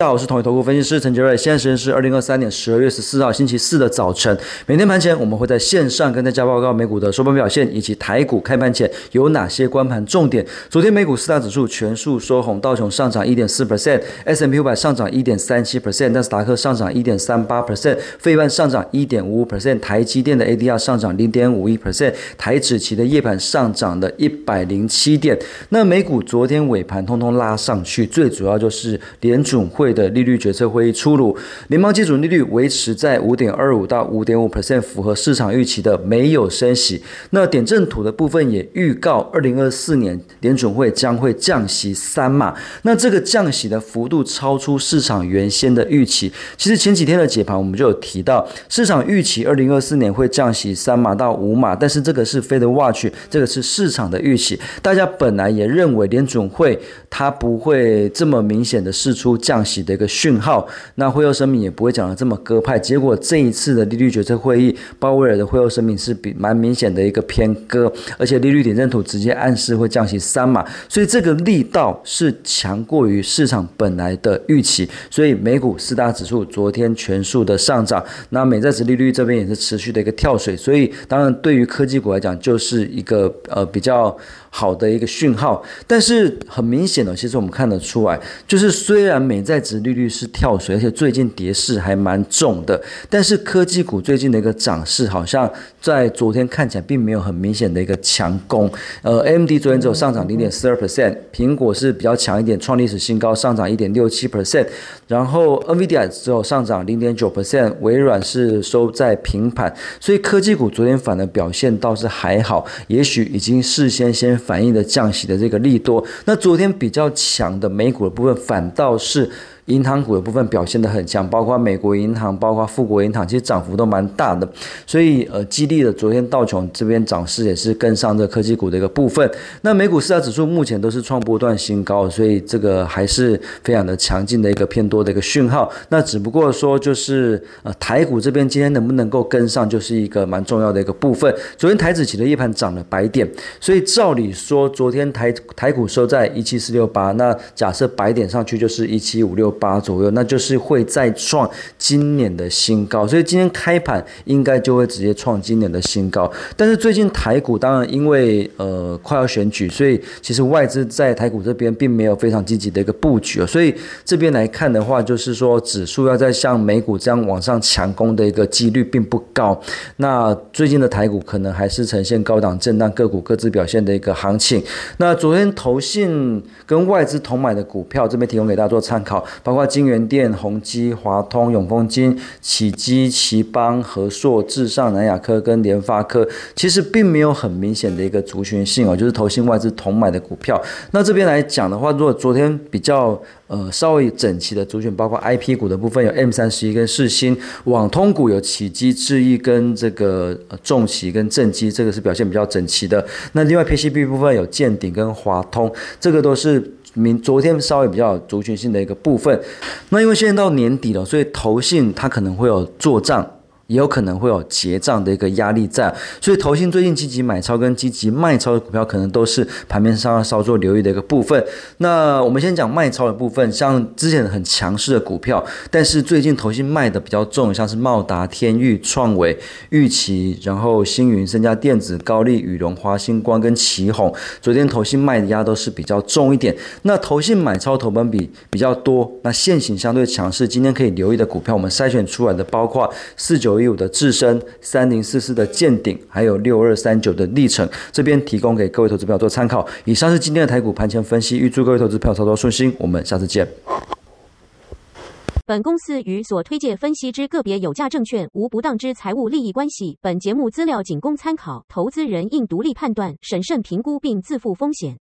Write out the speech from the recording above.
大家好，我是统一投顾分析师陈杰瑞。现在时间是二零二三年十二月十四号星期四的早晨。每天盘前我们会在线上跟大家报告美股的收盘表现，以及台股开盘前有哪些关盘重点。昨天美股四大指数全数收红，道琼上涨一点四 percent，S M P 五百上涨一点三七 percent，纳斯达克上涨一点三八 percent，费半上涨一点五五 percent，台积电的 A D R 上涨零点五一 percent，台指期的夜盘上涨了一百零七点。那美股昨天尾盘通通拉上去，最主要就是联准会。的的利率决策会议出炉，联邦基准利率维持在五点二五到五点五 percent，符合市场预期的没有升息。那点阵图的部分也预告，二零二四年联准会将会降息三码。那这个降息的幅度超出市场原先的预期。其实前几天的解盘我们就有提到，市场预期二零二四年会降息三码到五码，但是这个是 Fed Watch，这个是市场的预期。大家本来也认为联准会它不会这么明显的试出降息。的一个讯号，那会后声明也不会讲的这么鸽派。结果这一次的利率决策会议，鲍威尔的会后声明是比蛮明显的一个偏鸽，而且利率点阵图直接暗示会降息三码，所以这个力道是强过于市场本来的预期。所以美股四大指数昨天全数的上涨，那美债值利率这边也是持续的一个跳水，所以当然对于科技股来讲就是一个呃比较。好的一个讯号，但是很明显的，其实我们看得出来，就是虽然美债值利率是跳水，而且最近跌势还蛮重的，但是科技股最近的一个涨势，好像在昨天看起来并没有很明显的一个强攻。呃，AMD 昨天只有上涨零点四二 percent，苹果是比较强一点，创历史新高，上涨一点六七 percent，然后 NVIDIA 只有上涨零点九 percent，微软是收在平盘，所以科技股昨天反而表现倒是还好，也许已经事先先。反映的降息的这个力度，那昨天比较强的美股的部分反倒是。银行股的部分表现得很强，包括美国银行、包括富国银行，其实涨幅都蛮大的，所以呃，激励了昨天道琼这边涨势也是跟上这科技股的一个部分。那美股四大指数目前都是创波段新高，所以这个还是非常的强劲的一个偏多的一个讯号。那只不过说就是呃，台股这边今天能不能够跟上，就是一个蛮重要的一个部分。昨天台指期的夜盘涨了百点，所以照理说昨天台台股收在一七四六八，那假设百点上去就是一七五六。八左右，那就是会再创今年的新高，所以今天开盘应该就会直接创今年的新高。但是最近台股当然因为呃快要选举，所以其实外资在台股这边并没有非常积极的一个布局所以这边来看的话，就是说指数要在像美股这样往上强攻的一个几率并不高。那最近的台股可能还是呈现高档震荡，个股各自表现的一个行情。那昨天投信跟外资同买的股票，这边提供给大家做参考。包括金源电、宏基、华通、永丰金、启基、奇邦、和硕、智上、南亚科跟联发科，其实并没有很明显的一个族群性哦，就是投信外资同买的股票。那这边来讲的话，如果昨天比较呃稍微整齐的族群，包括 I P 股的部分有 M 三十一跟世新，网通股有启基、智易跟这个重企跟正基，这个是表现比较整齐的。那另外 P C B 部分有建鼎跟华通，这个都是。明昨天稍微比较有族群性的一个部分，那因为现在到年底了，所以投信它可能会有做账。也有可能会有结账的一个压力在，所以投信最近积极买超跟积极卖超的股票，可能都是盘面上要稍作留意的一个部分。那我们先讲卖超的部分，像之前很强势的股票，但是最近投信卖的比较重，像是茂达、天域、创维、玉奇，然后星云、森家电子、高丽、宇龙、华星光跟旗宏，昨天投信卖的压都是比较重一点。那投信买超投本比比较多，那现行相对强势，今天可以留意的股票，我们筛选出来的包括四九。一五的智深，三零四四的见顶，还有六二三九的历程，这边提供给各位投资票做参考。以上是今天的台股盘前分析，预祝各位投资票操作顺心。我们下次见。本公司与所推介分析之个别有价证券无不当之财务利益关系。本节目资料仅供参考，投资人应独立判断、审慎评估并自负风险。